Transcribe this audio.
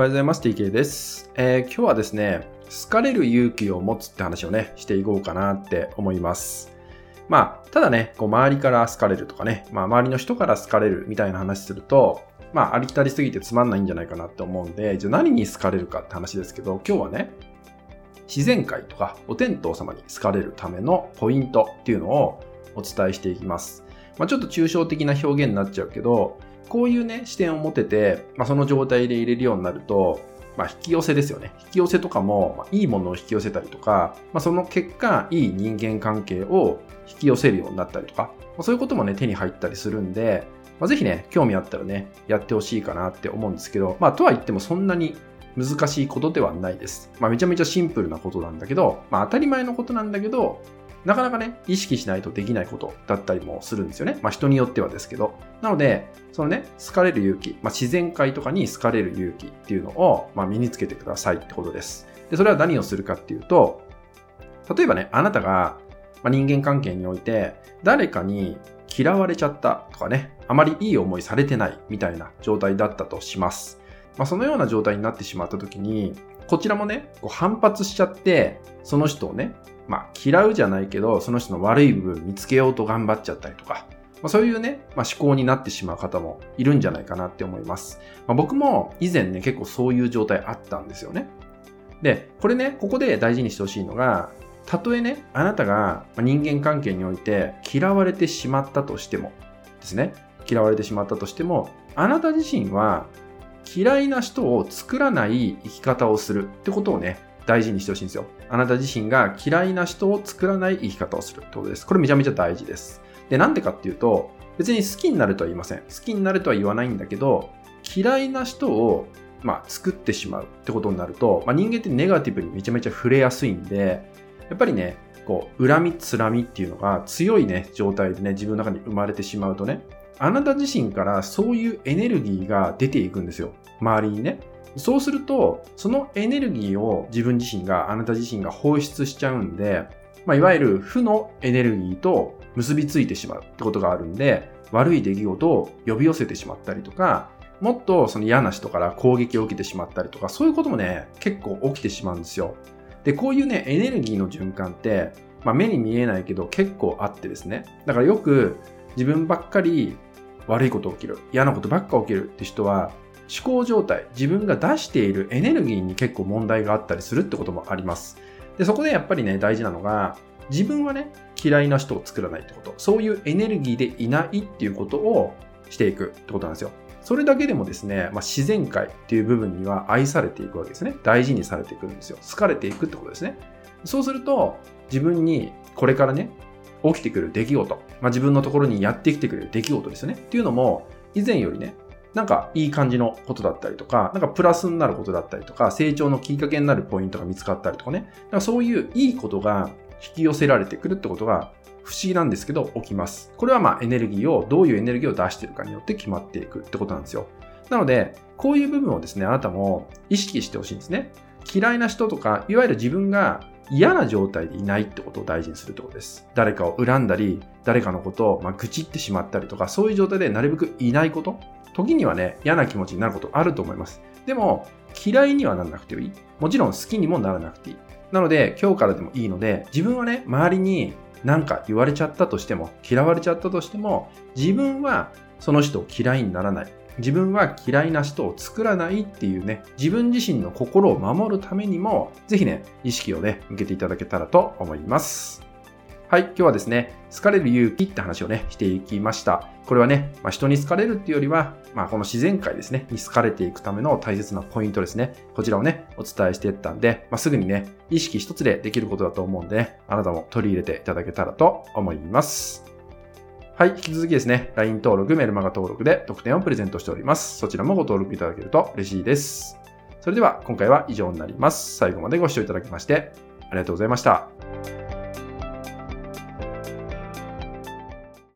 おはようございます。TK です、えー今日はですね、好かれる勇気を持つって話をね、していこうかなって思います。まあ、ただね、こう周りから好かれるとかね、まあ周りの人から好かれるみたいな話すると、まあありきたりすぎてつまんないんじゃないかなって思うんで、じゃあ何に好かれるかって話ですけど、今日はね、自然界とかお天道様に好かれるためのポイントっていうのをお伝えしていきます。まあ、ちょっと抽象的な表現になっちゃうけど、こういうね、視点を持てて、まあ、その状態で入れるようになると、まあ、引き寄せですよね。引き寄せとかも、まあ、いいものを引き寄せたりとか、まあ、その結果、いい人間関係を引き寄せるようになったりとか、まあ、そういうこともね、手に入ったりするんで、まあ、ぜひね、興味あったらね、やってほしいかなって思うんですけど、まあ、とは言ってもそんなに難しいことではないです。まあ、めちゃめちゃシンプルなことなんだけど、まあ、当たり前のことなんだけど、なかなかね、意識しないとできないことだったりもするんですよね。まあ人によってはですけど。なので、そのね、好かれる勇気、まあ自然界とかに好かれる勇気っていうのを、まあ身につけてくださいってことです。で、それは何をするかっていうと、例えばね、あなたが、まあ、人間関係において、誰かに嫌われちゃったとかね、あまりいい思いされてないみたいな状態だったとします。まあ、そのような状態になってしまった時に、こちらもね、こう反発しちゃって、その人をね、まあ、嫌うじゃないけど、その人の悪い部分見つけようと頑張っちゃったりとか、まあ、そういうね、まあ、思考になってしまう方もいるんじゃないかなって思います。まあ、僕も以前ね、結構そういう状態あったんですよね。で、これね、ここで大事にしてほしいのが、たとえね、あなたが人間関係において嫌われてしまったとしてもですね、嫌われてしまったとしても、あなた自身は嫌いな人を作らない生き方をするってことをね、大事にしてほしいんですよ。あなた自身が嫌いな人を作らない生き方をするってことです。これめちゃめちゃ大事です。で、なんでかっていうと、別に好きになるとは言いません。好きになるとは言わないんだけど、嫌いな人を、まあ、作ってしまうってことになると、まあ、人間ってネガティブにめちゃめちゃ触れやすいんで、やっぱりね、こう、恨み、つらみっていうのが強いね、状態でね、自分の中に生まれてしまうとね、あなた自身からそういうエネルギーが出ていくんですよ。周りにね。そうすると、そのエネルギーを自分自身が、あなた自身が放出しちゃうんで、まあ、いわゆる負のエネルギーと結びついてしまうってことがあるんで、悪い出来事を呼び寄せてしまったりとか、もっとその嫌な人から攻撃を受けてしまったりとか、そういうこともね、結構起きてしまうんですよ。で、こういうね、エネルギーの循環って、まあ、目に見えないけど結構あってですね。だからよく自分ばっかり悪いこと起きる、嫌なことばっか起きるって人は、思考状態、自分が出しているエネルギーに結構問題があったりするってこともあります。で、そこでやっぱりね、大事なのが、自分はね、嫌いな人を作らないってこと。そういうエネルギーでいないっていうことをしていくってことなんですよ。それだけでもですね、まあ、自然界っていう部分には愛されていくわけですね。大事にされていくんですよ。好かれていくってことですね。そうすると、自分にこれからね、起きてくる出来事、まあ、自分のところにやってきてくれる出来事ですよね。っていうのも、以前よりね、なんかいい感じのことだったりとか、なんかプラスになることだったりとか、成長のきっかけになるポイントが見つかったりとかね、なんかそういういいことが引き寄せられてくるってことが不思議なんですけど起きます。これはまあエネルギーを、どういうエネルギーを出しているかによって決まっていくってことなんですよ。なので、こういう部分をですね、あなたも意識してほしいんですね。嫌いな人とか、いわゆる自分が嫌な状態でいないってことを大事にするってことです。誰かを恨んだり、誰かのことをま愚痴ってしまったりとか、そういう状態でなるべくいないこと。時にはね、嫌な気持ちになることあると思います。でも、嫌いにはならなくていい。もちろん好きにもならなくていい。なので、今日からでもいいので、自分はね、周りに何か言われちゃったとしても、嫌われちゃったとしても、自分はその人を嫌いにならない。自分は嫌いな人を作らないっていうね、自分自身の心を守るためにも、ぜひね、意識をね、向けていただけたらと思います。はい、今日はですね、好かれる勇気って話をね、していきました。これはね、まあ、人に好かれるっていうよりは、まあ、この自然界ですね、に好かれていくための大切なポイントですね。こちらをね、お伝えしていったんで、まあ、すぐにね、意識一つでできることだと思うんで、ね、あなたも取り入れていただけたらと思います。はい、引き続きですね、LINE 登録、メルマガ登録で特典をプレゼントしております。そちらもご登録いただけると嬉しいです。それでは今回は以上になります。最後までご視聴いただきましてありがとうございました。